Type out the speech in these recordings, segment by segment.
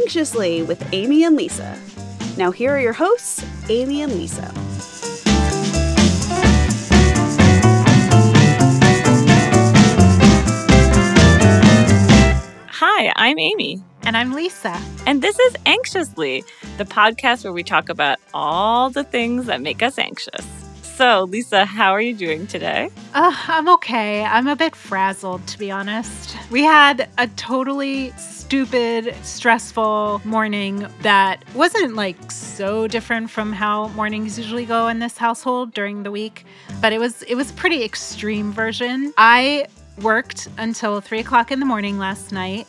Anxiously with Amy and Lisa. Now, here are your hosts, Amy and Lisa. Hi, I'm Amy. And I'm Lisa. And this is Anxiously, the podcast where we talk about all the things that make us anxious. So, Lisa, how are you doing today? Uh, I'm okay. I'm a bit frazzled, to be honest. We had a totally stupid, stressful morning that wasn't like so different from how mornings usually go in this household during the week, but it was it was a pretty extreme version. I worked until three o'clock in the morning last night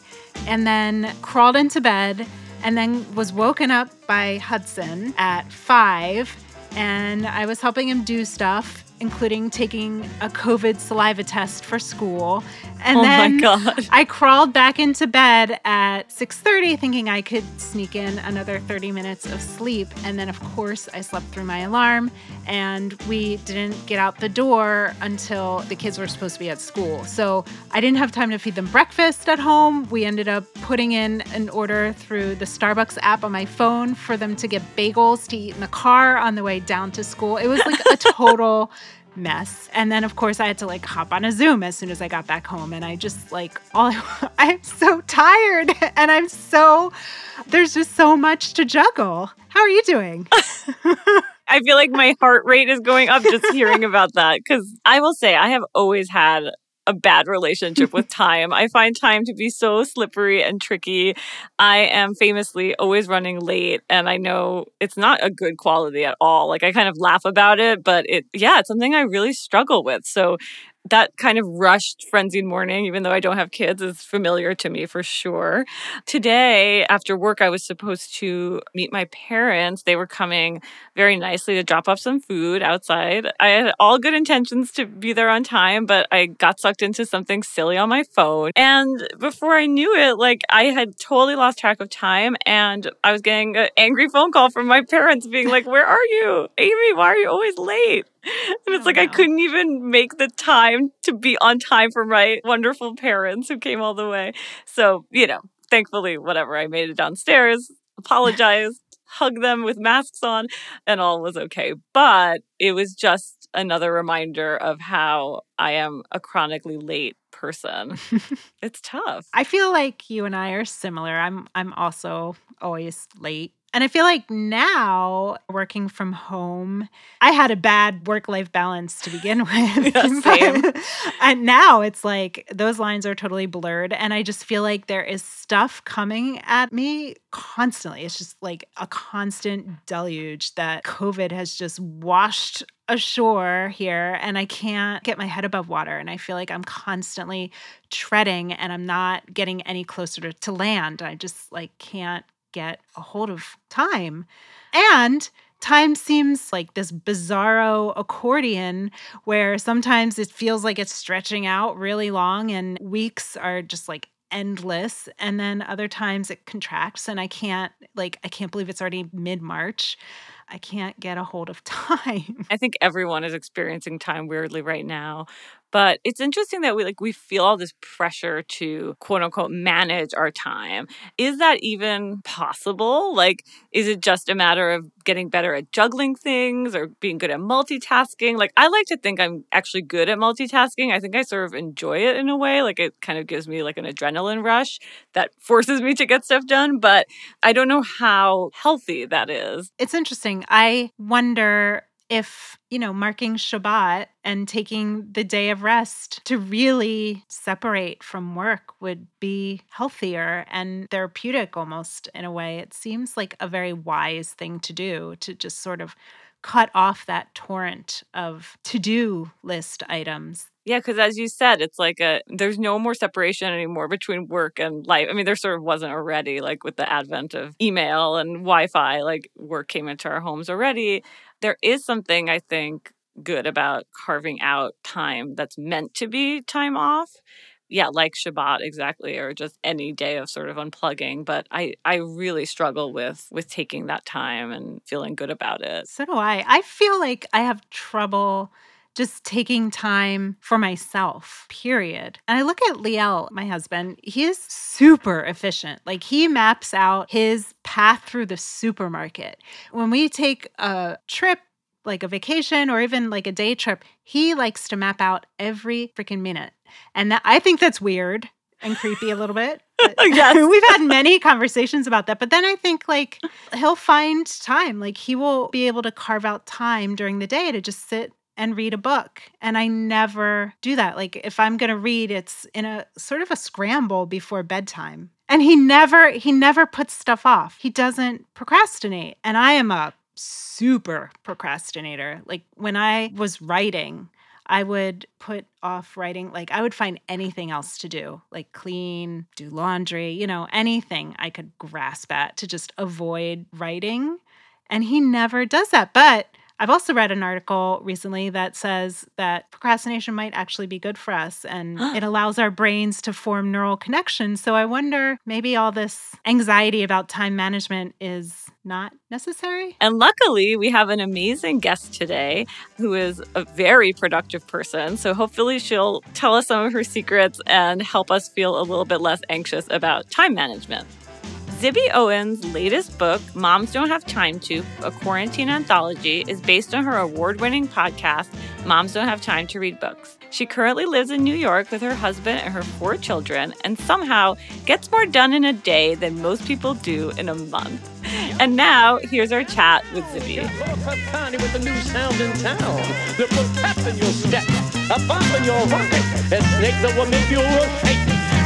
and then crawled into bed and then was woken up by Hudson at five and I was helping him do stuff, including taking a COVID saliva test for school. And oh then my God. I crawled back into bed at 6:30 thinking I could sneak in another 30 minutes of sleep. And then of course I slept through my alarm and we didn't get out the door until the kids were supposed to be at school. So I didn't have time to feed them breakfast at home. We ended up putting in an order through the Starbucks app on my phone for them to get bagels to eat in the car on the way down to school. It was like a total mess. And then of course I had to like hop on a Zoom as soon as I got back home and I just like all I'm so tired and I'm so there's just so much to juggle. How are you doing? I feel like my heart rate is going up just hearing about that because I will say I have always had a bad relationship with time. I find time to be so slippery and tricky. I am famously always running late and I know it's not a good quality at all. Like I kind of laugh about it, but it yeah, it's something I really struggle with. So that kind of rushed, frenzied morning, even though I don't have kids, is familiar to me for sure. Today, after work, I was supposed to meet my parents. They were coming very nicely to drop off some food outside. I had all good intentions to be there on time, but I got sucked into something silly on my phone. And before I knew it, like I had totally lost track of time and I was getting an angry phone call from my parents being like, Where are you? Amy, why are you always late? And it's Oh, like I couldn't even make the time to be on time for my wonderful parents who came all the way. So, you know, thankfully, whatever, I made it downstairs, apologized, hugged them with masks on, and all was okay. But it was just another reminder of how I am a chronically late person. it's tough. I feel like you and I are similar. I'm I'm also always late. And I feel like now working from home, I had a bad work life balance to begin with. Yeah, same. And now it's like those lines are totally blurred. And I just feel like there is stuff coming at me constantly. It's just like a constant deluge that COVID has just washed ashore here. And I can't get my head above water. And I feel like I'm constantly treading and I'm not getting any closer to, to land. I just like can't get a hold of time. And time seems like this bizarro accordion where sometimes it feels like it's stretching out really long and weeks are just like endless and then other times it contracts and I can't like I can't believe it's already mid-March. I can't get a hold of time. I think everyone is experiencing time weirdly right now. But it's interesting that we like we feel all this pressure to quote unquote manage our time. Is that even possible? Like is it just a matter of getting better at juggling things or being good at multitasking? Like I like to think I'm actually good at multitasking. I think I sort of enjoy it in a way. Like it kind of gives me like an adrenaline rush that forces me to get stuff done, but I don't know how healthy that is. It's interesting. I wonder if, you know, marking Shabbat and taking the day of rest to really separate from work would be healthier and therapeutic almost in a way. It seems like a very wise thing to do to just sort of cut off that torrent of to do list items. Yeah, because as you said, it's like a there's no more separation anymore between work and life. I mean, there sort of wasn't already, like with the advent of email and Wi-Fi, like work came into our homes already. There is something I think good about carving out time that's meant to be time off. Yeah, like Shabbat exactly, or just any day of sort of unplugging. But I, I really struggle with with taking that time and feeling good about it. So do I. I feel like I have trouble just taking time for myself, period. And I look at Liel, my husband, he is super efficient. Like he maps out his path through the supermarket. When we take a trip, like a vacation or even like a day trip, he likes to map out every freaking minute. And that, I think that's weird and creepy a little bit. yes. We've had many conversations about that. But then I think like he'll find time. Like he will be able to carve out time during the day to just sit and read a book. And I never do that. Like if I'm going to read, it's in a sort of a scramble before bedtime. And he never he never puts stuff off. He doesn't procrastinate. And I am a super procrastinator. Like when I was writing, I would put off writing. Like I would find anything else to do, like clean, do laundry, you know, anything I could grasp at to just avoid writing. And he never does that. But I've also read an article recently that says that procrastination might actually be good for us and it allows our brains to form neural connections. So I wonder maybe all this anxiety about time management is not necessary. And luckily, we have an amazing guest today who is a very productive person. So hopefully, she'll tell us some of her secrets and help us feel a little bit less anxious about time management. Zibby Owens' latest book, Moms Don't Have Time to, a quarantine anthology, is based on her award winning podcast, Moms Don't Have Time to Read Books. She currently lives in New York with her husband and her four children, and somehow gets more done in a day than most people do in a month. And now, here's our chat with Zibby.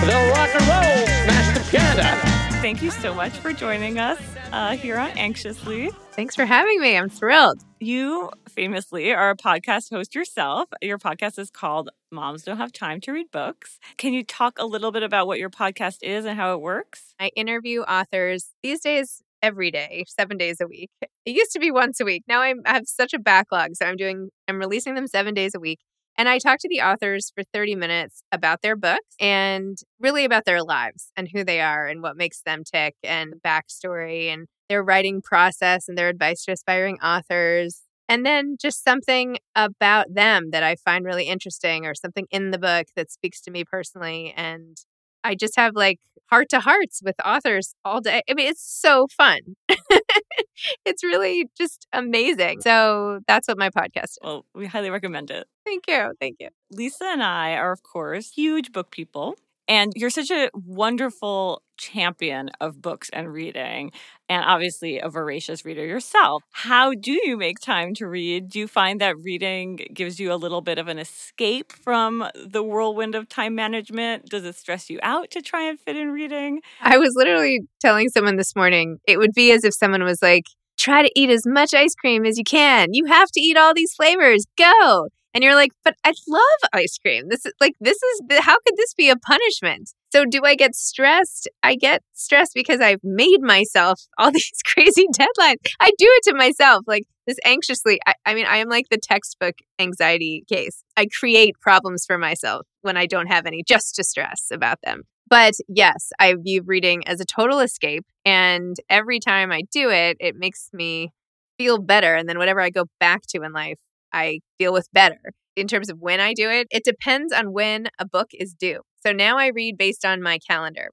They'll rock and roll, smash the piano thank you so much for joining us uh, here on Anxiously. Thanks for having me. I'm thrilled. You famously are a podcast host yourself. Your podcast is called Moms Don't Have Time to Read Books. Can you talk a little bit about what your podcast is and how it works? I interview authors these days every day, seven days a week. It used to be once a week. Now I'm, I have such a backlog. So I'm doing, I'm releasing them seven days a week. And I talked to the authors for 30 minutes about their books and really about their lives and who they are and what makes them tick and backstory and their writing process and their advice to aspiring authors. And then just something about them that I find really interesting or something in the book that speaks to me personally. And I just have like heart to hearts with authors all day. I mean, it's so fun. it's really just amazing. So that's what my podcast is. Well, we highly recommend it. Thank you. Thank you. Lisa and I are, of course, huge book people. And you're such a wonderful champion of books and reading, and obviously a voracious reader yourself. How do you make time to read? Do you find that reading gives you a little bit of an escape from the whirlwind of time management? Does it stress you out to try and fit in reading? I was literally telling someone this morning, it would be as if someone was like, try to eat as much ice cream as you can. You have to eat all these flavors. Go and you're like, but I love ice cream. This is like, this is, how could this be a punishment? So do I get stressed? I get stressed because I've made myself all these crazy deadlines. I do it to myself, like this anxiously. I, I mean, I am like the textbook anxiety case. I create problems for myself when I don't have any just to stress about them. But yes, I view reading as a total escape. And every time I do it, it makes me feel better. And then whatever I go back to in life, I deal with better. In terms of when I do it, it depends on when a book is due. So now I read based on my calendar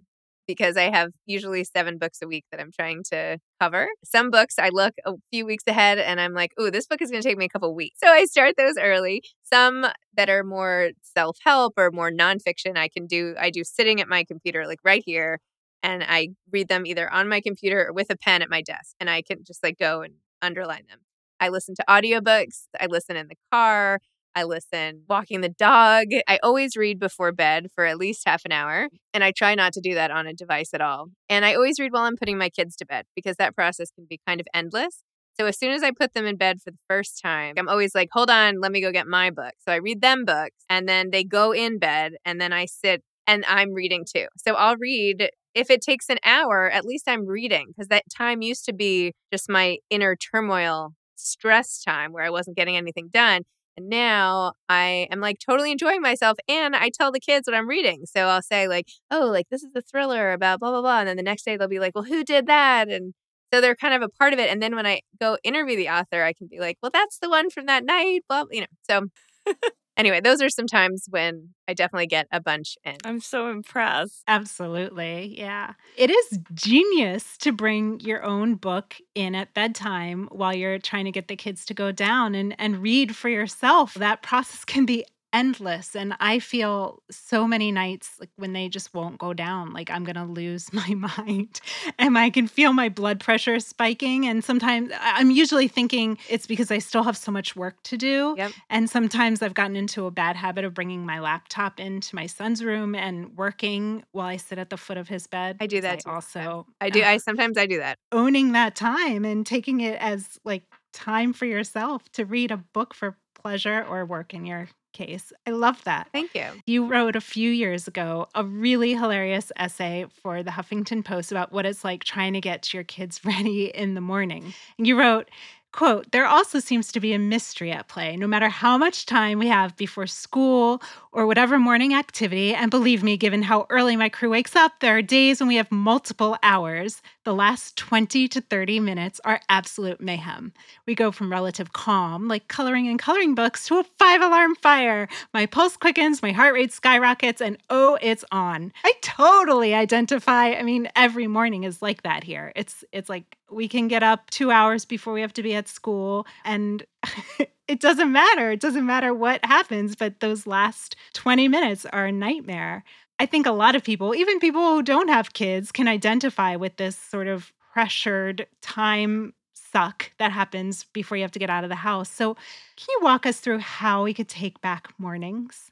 because I have usually seven books a week that I'm trying to cover. Some books I look a few weeks ahead and I'm like, oh, this book is going to take me a couple weeks. So I start those early. Some that are more self help or more nonfiction, I can do, I do sitting at my computer, like right here. And I read them either on my computer or with a pen at my desk. And I can just like go and underline them. I listen to audiobooks. I listen in the car. I listen walking the dog. I always read before bed for at least half an hour. And I try not to do that on a device at all. And I always read while I'm putting my kids to bed because that process can be kind of endless. So as soon as I put them in bed for the first time, I'm always like, hold on, let me go get my book. So I read them books and then they go in bed and then I sit and I'm reading too. So I'll read if it takes an hour, at least I'm reading because that time used to be just my inner turmoil stress time where I wasn't getting anything done. And now I am like totally enjoying myself and I tell the kids what I'm reading. So I'll say like, "Oh, like this is a thriller about blah blah blah." And then the next day they'll be like, "Well, who did that?" And so they're kind of a part of it. And then when I go interview the author, I can be like, "Well, that's the one from that night." Blah, you know. So anyway, those are some times when I definitely get a bunch in. I'm so impressed. Absolutely. Yeah. It is genius to bring your own book in at bedtime while you're trying to get the kids to go down and, and read for yourself. That process can be endless and i feel so many nights like when they just won't go down like i'm gonna lose my mind and i can feel my blood pressure spiking and sometimes i'm usually thinking it's because i still have so much work to do Yep. and sometimes i've gotten into a bad habit of bringing my laptop into my son's room and working while i sit at the foot of his bed I do that too also I do. I sometimes I do that. owning that time and taking it as like time for yourself to read a book for pleasure or work in your case. I love that. Thank you. You wrote a few years ago a really hilarious essay for the Huffington Post about what it's like trying to get your kids ready in the morning. And you wrote, quote, there also seems to be a mystery at play, no matter how much time we have before school or whatever morning activity. And believe me, given how early my crew wakes up, there are days when we have multiple hours. The last 20 to 30 minutes are absolute mayhem. We go from relative calm, like coloring in coloring books, to a five alarm fire. My pulse quickens, my heart rate skyrockets, and oh, it's on. I totally identify. I mean, every morning is like that here. It's it's like we can get up two hours before we have to be at school, and it doesn't matter. It doesn't matter what happens, but those last 20 minutes are a nightmare. I think a lot of people, even people who don't have kids, can identify with this sort of pressured time suck that happens before you have to get out of the house. So, can you walk us through how we could take back mornings?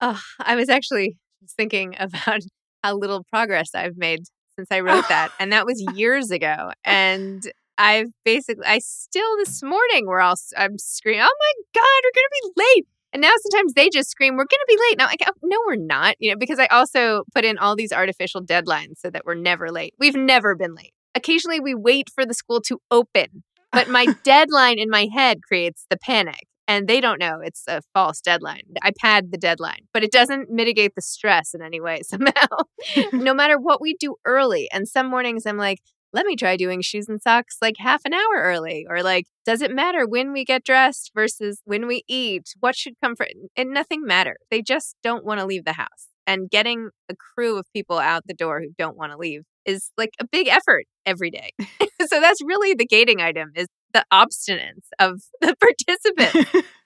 Oh, I was actually thinking about how little progress I've made since I wrote that, and that was years ago. And I've basically, I still this morning we're all I'm screaming, "Oh my god, we're gonna be late!" And now sometimes they just scream, "We're gonna be late." Now, like, oh, no, we're not, you know, because I also put in all these artificial deadlines so that we're never late. We've never been late. Occasionally, we wait for the school to open, but my deadline in my head creates the panic and they don't know it's a false deadline. I pad the deadline, but it doesn't mitigate the stress in any way somehow. no matter what we do early. And some mornings I'm like, let me try doing shoes and socks like half an hour early. Or like, does it matter when we get dressed versus when we eat? What should come for And nothing matters. They just don't want to leave the house. And getting a crew of people out the door who don't want to leave is like a big effort every day. so that's really the gating item is the obstinance of the participants.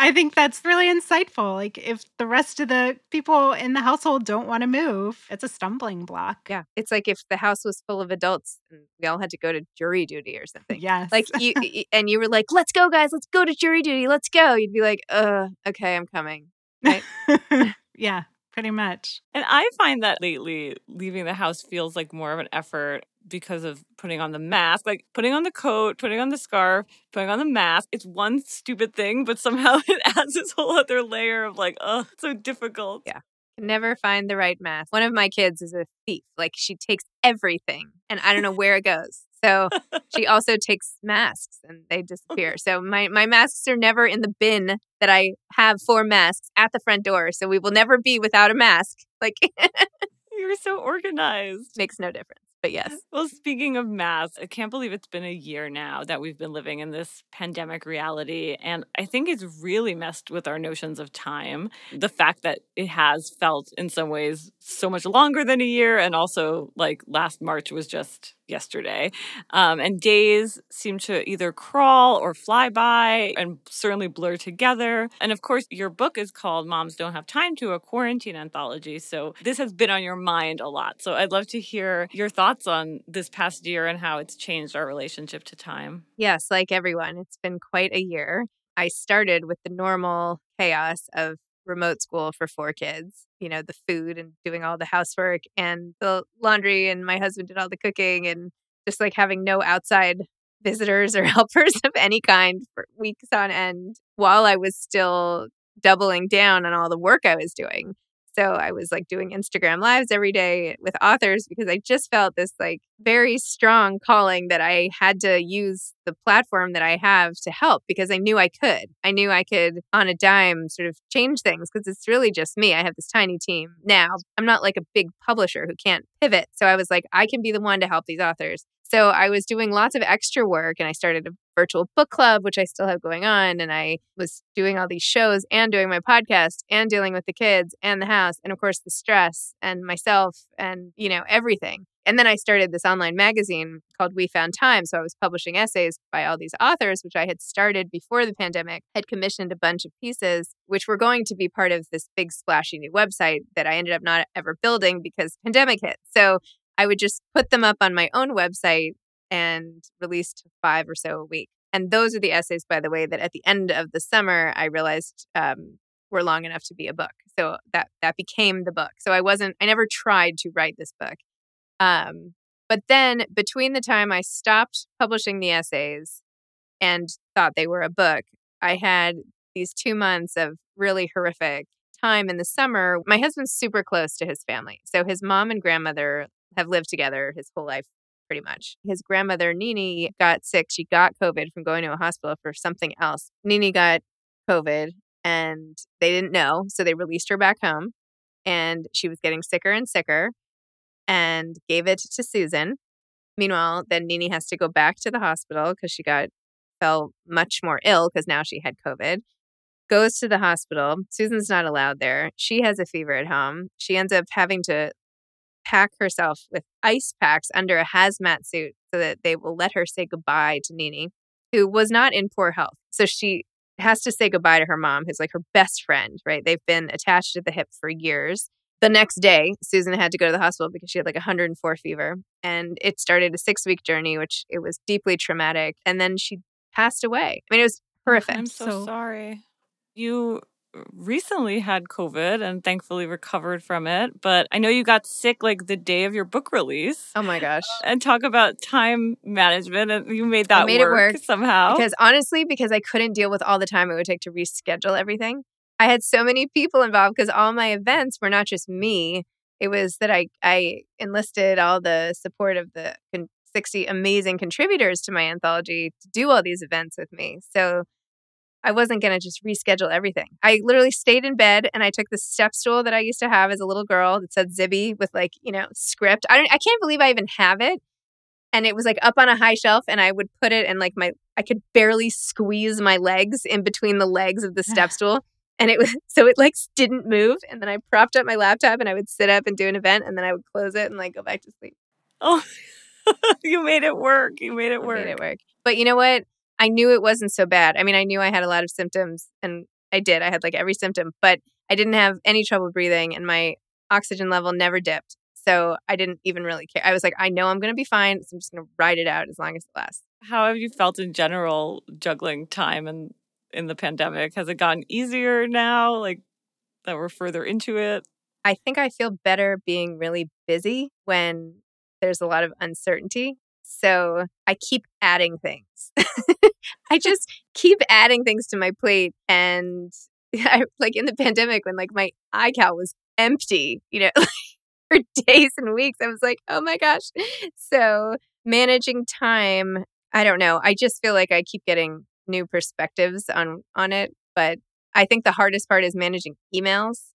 I think that's really insightful. Like, if the rest of the people in the household don't want to move, it's a stumbling block. yeah. It's like if the house was full of adults and we all had to go to jury duty or something. Yes. Like you and you were like, "Let's go guys, let's go to jury duty. Let's go." You'd be like, "Uh, okay, I'm coming." right? yeah, pretty much. And I find that lately leaving the house feels like more of an effort because of putting on the mask, like putting on the coat, putting on the scarf, putting on the mask. It's one stupid thing, but somehow it adds this whole other layer of like, oh, it's so difficult. Yeah. Never find the right mask. One of my kids is a thief. Like she takes everything and I don't know where it goes. So she also takes masks and they disappear. So my, my masks are never in the bin that I have for masks at the front door. So we will never be without a mask. Like You're so organized. makes no difference. But yes. Well, speaking of masks, I can't believe it's been a year now that we've been living in this pandemic reality. And I think it's really messed with our notions of time. The fact that it has felt in some ways so much longer than a year, and also like last March was just yesterday. Um, and days seem to either crawl or fly by and certainly blur together. And of course, your book is called Moms Don't Have Time to, a quarantine anthology. So this has been on your mind a lot. So I'd love to hear your thoughts on this past year and how it's changed our relationship to time. Yes, like everyone, it's been quite a year. I started with the normal chaos of remote school for four kids, you know, the food and doing all the housework and the laundry, and my husband did all the cooking, and just like having no outside visitors or helpers of any kind for weeks on end while I was still doubling down on all the work I was doing. So I was like doing Instagram lives every day with authors because I just felt this like very strong calling that I had to use the platform that I have to help because I knew I could. I knew I could on a dime sort of change things because it's really just me. I have this tiny team now. I'm not like a big publisher who can't pivot. So I was like, I can be the one to help these authors So I was doing lots of extra work and I started a virtual book club, which I still have going on. And I was doing all these shows and doing my podcast and dealing with the kids and the house. And of course, the stress and myself and, you know, everything. And then I started this online magazine called We Found Time. So I was publishing essays by all these authors, which I had started before the pandemic, had commissioned a bunch of pieces, which were going to be part of this big splashy new website that I ended up not ever building because pandemic hit. So I would just put them up on my own website and released five or so a week. And those are the essays, by the way, that at the end of the summer I realized um, were long enough to be a book. So that that became the book. So I wasn't, I never tried to write this book. Um, but then between the time I stopped publishing the essays and thought they were a book, I had these two months of really horrific time in the summer. My husband's super close to his family. So his mom and grandmother have lived together his whole life, pretty much. His grandmother, Nini, got sick. She got COVID from going to a hospital for something else. Nini got COVID and they didn't know. So they released her back home and she was getting sicker and sicker and gave it to Susan. Meanwhile, then Nini has to go back to the hospital because she got fell much more ill because now she had COVID. Goes to the hospital. Susan's not allowed there. She has a fever at home. She ends up having to pack herself with ice packs under a hazmat suit so that they will let her say goodbye to Nini, who was not in poor health. So she has to say goodbye to her mom, who's like her best friend, right? They've been attached at the hip for years. The next day, Susan had to go to the hospital because she had like 104 fever. And it started a six week journey, which it was deeply traumatic. And then she passed away. I mean, it was oh, horrific. I'm so, So- sorry. You recently had COVID and thankfully recovered from it, but I know you got sick like the day of your book release. Oh my gosh. And talk about time management, and you made that made it work, work somehow. Because honestly, because I couldn't deal with all the time it would take to reschedule everything. I had so many people involved because all my events were not just me. It was that I I enlisted all the support of the 60 amazing contributors to my anthology to do all these events with me. So I wasn't going to just reschedule everything. I literally stayed in bed and I took the step stool that I used to have as a little girl that said Zibby with like, you know, script. I don't I can't believe I even have it. And it was like up on a high shelf and I would put it and like my I could barely squeeze my legs in between the legs of the step stool. And it was so it like didn't move. And then I propped up my laptop and I would sit up and do an event and then I would close it and like go back to sleep. oh, you made it work. You made it I work. made it work. But you know what? I knew it wasn't so bad. I mean, I knew I had a lot of symptoms and I did. I had like every symptom, but I didn't have any trouble breathing and my oxygen level never dipped. So I didn't even really care. I was like, I know I'm going to be fine. So I'm just going to ride it out as long as it lasts. How have you felt in general juggling time and in the pandemic? Has it gotten easier now, like that we're further into it? I think I feel better being really busy when there's a lot of uncertainty. So I keep adding things. I just keep adding things to my plate. And I, like in the pandemic, when like my iCal was empty, you know, for days and weeks, I was like, oh my gosh. So managing time, I don't know. I just feel like I keep getting new perspectives on on it. But I think the hardest part is managing emails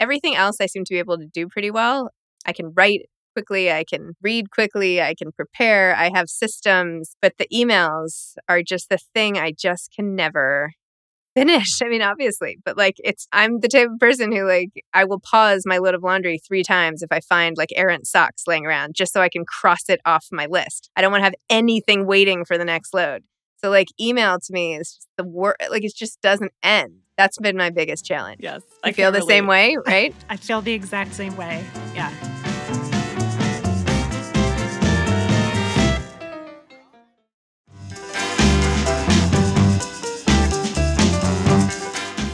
everything else I seem to be able to do pretty well. I can write quickly, I can read quickly, I can prepare, I have systems, but the emails are just the thing I just can never finish. I mean, obviously, but like it's I'm the type of person who like I will pause my load of laundry 3 times if I find like errant socks laying around just so I can cross it off my list. I don't want to have anything waiting for the next load. So like email to me is just the work like it just doesn't end. That's been my biggest challenge. Yes. I feel the same way, right? I feel the exact same way. Yeah.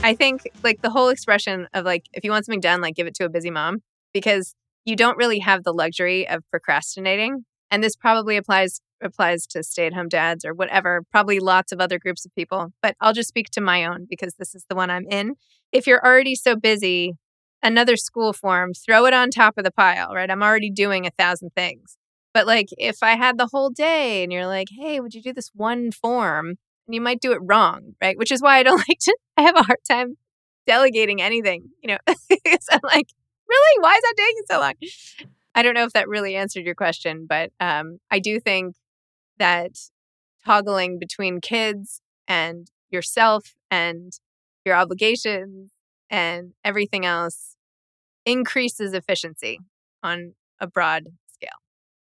I think like the whole expression of like if you want something done, like give it to a busy mom because you don't really have the luxury of procrastinating. And this probably applies applies to stay-at-home dads or whatever, probably lots of other groups of people, but I'll just speak to my own because this is the one I'm in. If you're already so busy, another school form, throw it on top of the pile, right? I'm already doing a thousand things. But like if I had the whole day and you're like, "Hey, would you do this one form?" And you might do it wrong, right? Which is why I don't like to I have a hard time delegating anything, you know. I'm like, really? Why is that taking so long? I don't know if that really answered your question, but um, I do think that toggling between kids and yourself and your obligations and everything else increases efficiency on a broad scale.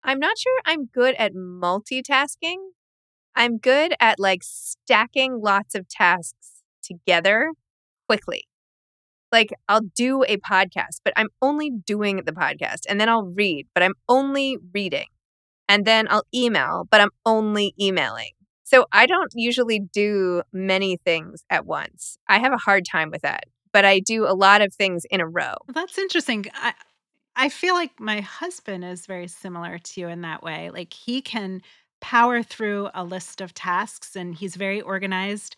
I'm not sure I'm good at multitasking. I'm good at like stacking lots of tasks together quickly. Like I'll do a podcast, but I'm only doing the podcast and then I'll read, but I'm only reading. And then I'll email, but I'm only emailing. So I don't usually do many things at once. I have a hard time with that, but I do a lot of things in a row. That's interesting. I, I feel like my husband is very similar to you in that way. Like he can power through a list of tasks and he's very organized.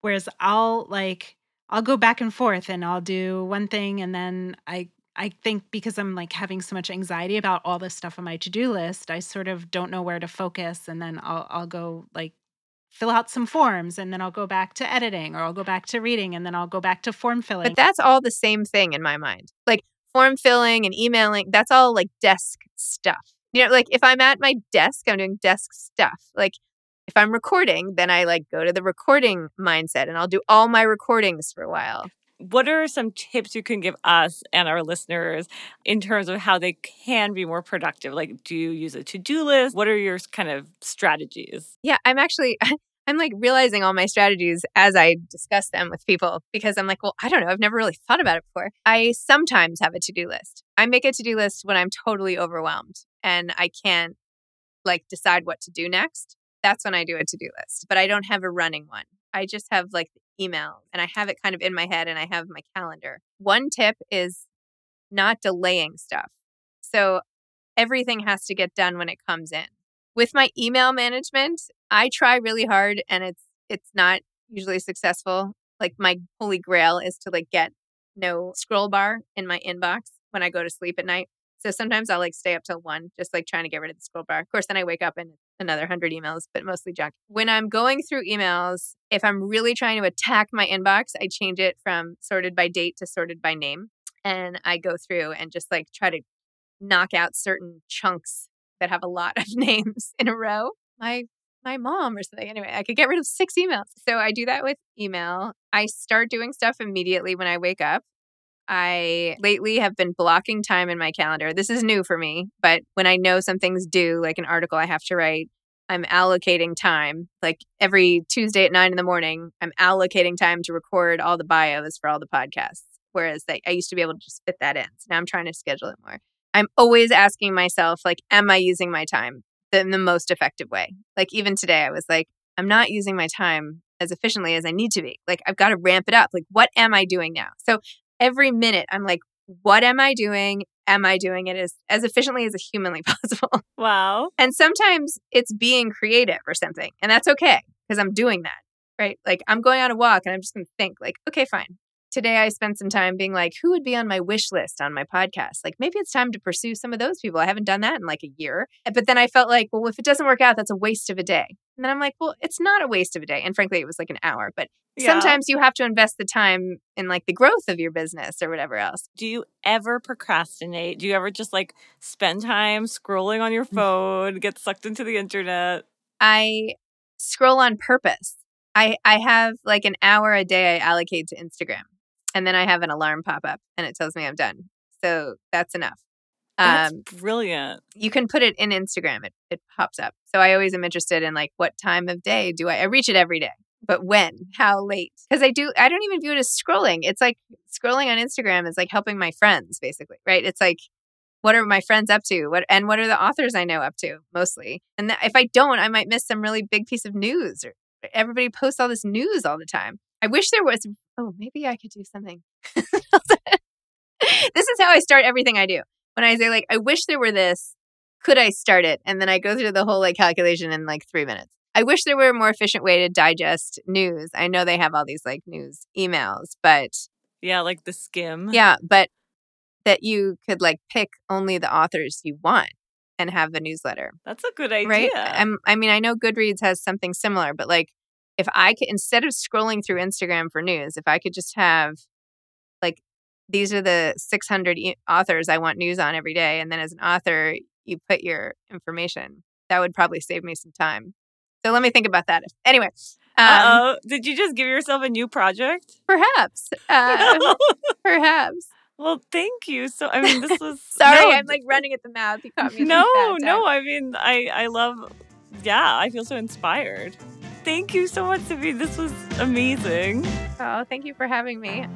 Whereas I'll like, I'll go back and forth and I'll do one thing and then I I think because I'm like having so much anxiety about all this stuff on my to-do list, I sort of don't know where to focus and then I'll I'll go like fill out some forms and then I'll go back to editing or I'll go back to reading and then I'll go back to form filling. But that's all the same thing in my mind. Like form filling and emailing, that's all like desk stuff. You know, like if I'm at my desk, I'm doing desk stuff. Like if I'm recording, then I like go to the recording mindset and I'll do all my recordings for a while. What are some tips you can give us and our listeners in terms of how they can be more productive? Like, do you use a to do list? What are your kind of strategies? Yeah, I'm actually, I'm like realizing all my strategies as I discuss them with people because I'm like, well, I don't know. I've never really thought about it before. I sometimes have a to do list. I make a to do list when I'm totally overwhelmed and I can't like decide what to do next. That's when I do a to do list, but I don't have a running one. I just have like email and I have it kind of in my head and I have my calendar. One tip is not delaying stuff. So everything has to get done when it comes in. With my email management, I try really hard and it's it's not usually successful. Like my holy grail is to like get no scroll bar in my inbox when I go to sleep at night. So sometimes I'll like stay up till one, just like trying to get rid of the scroll bar. Of course, then I wake up and another hundred emails, but mostly junk. When I'm going through emails, if I'm really trying to attack my inbox, I change it from sorted by date to sorted by name. And I go through and just like try to knock out certain chunks that have a lot of names in a row. My my mom or something. Anyway, I could get rid of six emails. So I do that with email. I start doing stuff immediately when I wake up. I lately have been blocking time in my calendar. This is new for me, but when I know something's due, like an article I have to write, I'm allocating time. Like every Tuesday at nine in the morning, I'm allocating time to record all the bios for all the podcasts. Whereas like, I used to be able to just fit that in. So now I'm trying to schedule it more. I'm always asking myself, like, am I using my time in the most effective way? Like even today, I was like, I'm not using my time as efficiently as I need to be. Like I've got to ramp it up. Like what am I doing now? So every minute I'm like, what am I doing? Am I doing it as, as efficiently as humanly possible? Wow. And sometimes it's being creative or something. And that's okay because I'm doing that, right? Like I'm going on a walk and I'm just going to think, like, okay, fine. Today I spent some time being like, who would be on my wish list on my podcast? Like maybe it's time to pursue some of those people. I haven't done that in like a year. But then I felt like, well, if it doesn't work out, that's a waste of a day. And then I'm like, well, it's not a waste of a day. And frankly, it was like an hour. But Yeah. sometimes you have to invest the time in like the growth of your business or whatever else. Do you ever procrastinate? Do you ever just like spend time scrolling on your mm. phone, get sucked into the internet? I scroll on purpose. I I have like an hour a day I allocate to Instagram, and then I have an alarm pop up and it tells me I'm done. So that's enough. That's Um, brilliant. you can put it in Instagram. It it pops up. So I always am interested in like what time of day do I? I reach it every day, but when? How late? Because I do. I don't even view it as scrolling. It's like scrolling on Instagram is like helping my friends, basically, right? It's like what are my friends up to? What and what are the authors I know up to mostly? And that, if I don't, I might miss some really big piece of news. Or everybody posts all this news all the time. I wish there was. Oh, maybe I could do something. this is how I start everything I do. When I say like, I wish there were this. Could I start it? And then I go through the whole like calculation in like three minutes. I wish there were a more efficient way to digest news. I know they have all these like news emails, but Yeah, like the skim. yeah, but that you could like pick only the authors you want and have the newsletter, That's a good idea. right? I'm, I mean, I know Goodreads has something similar, but like if I could, instead of scrolling through Instagram for news, if I could just have like these are the 600 e- authors I want news on every day. And then as an author, you put your information. That would probably save me some time. So let me think about that. Anyway, um. Did you just give yourself a new project? perhaps, uh, perhaps. well, thank you. So, I mean, this was Sorry, no, I'm like running at the mouth. You caught me. no, no. I mean, I, I love. Yeah, I feel so inspired. Thank you so much, Zibby. This was amazing. Oh, thank you for having me.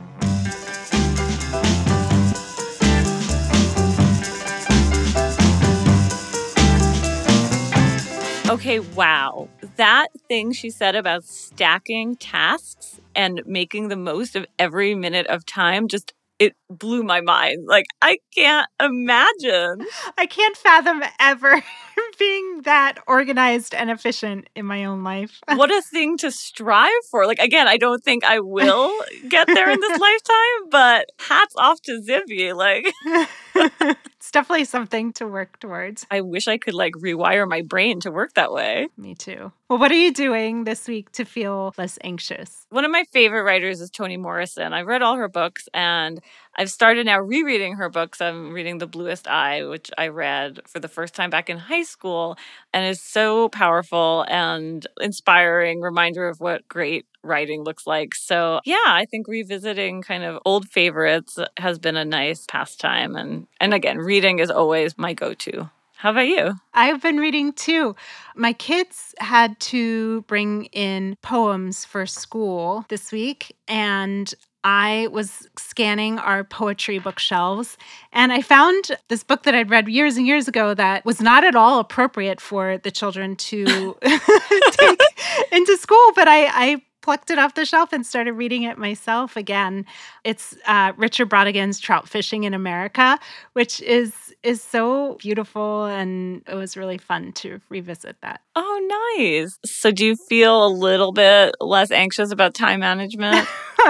Okay, wow. That thing she said about stacking tasks and making the most of every minute of time just it blew my mind. Like I can't imagine. I can't fathom ever being that organized and efficient in my own life. What a thing to strive for. Like again, I don't think I will get there in this lifetime, but hats off to Zibby. Like it's definitely something to work towards. I wish I could like rewire my brain to work that way. Me too. Well, what are you doing this week to feel less anxious? One of my favorite writers is Toni Morrison. I've read all her books and I've started now rereading her books. I'm reading The Bluest Eye, which I read for the first time back in high school and is so powerful and inspiring reminder of what great writing looks like. So, yeah, I think revisiting kind of old favorites has been a nice pastime and and again, reading is always my go-to. How about you? I've been reading too. My kids had to bring in poems for school this week, and I was scanning our poetry bookshelves and I found this book that I'd read years and years ago that was not at all appropriate for the children to take into school, but I, I plucked it off the shelf and started reading it myself again. It's uh, Richard Brautigan's Trout Fishing in America, which is is so beautiful, and it was really fun to revisit that. Oh, nice. So, do you feel a little bit less anxious about time management?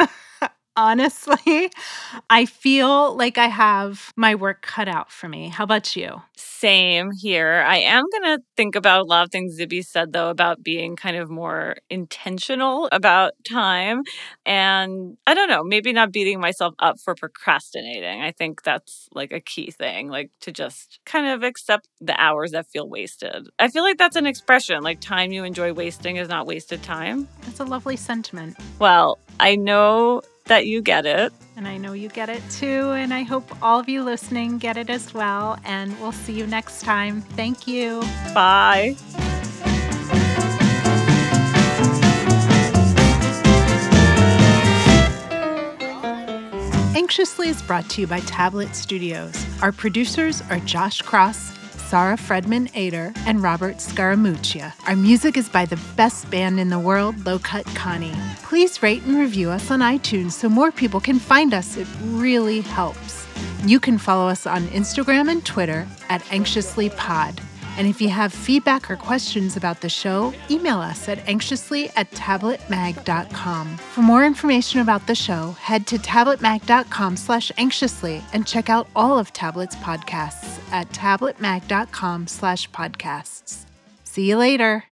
Honestly, I feel like I have my work cut out for me. How about you? Same here. I am going to think about a lot of things Zibby said, though, about being kind of more intentional about time. And I don't know, maybe not beating myself up for procrastinating. I think that's like a key thing, like to just kind of accept the hours that feel wasted. I feel like that's an expression, like time you enjoy wasting is not wasted time. That's a lovely sentiment. Well, I know that you get it. And I know you get it too. And I hope all of you listening get it as well. And we'll see you next time. Thank you. Bye. Anxiously is brought to you by Tablet Studios. Our producers are Josh Cross, Sara Fredman Aeder, and Robert Scaramuccia. Our music is by the best band in the world, Low Cut Connie. Please rate and review us on iTunes so more people can find us. It really helps. You can follow us on Instagram and Twitter at AnxiouslyPod. And if you have feedback or questions about the show, email us at anxiously at tabletmag.com. For more information about the show, head to tabletmag.com slash anxiously and check out all of Tablet's podcasts at tabletmag.com slash podcasts. See you later.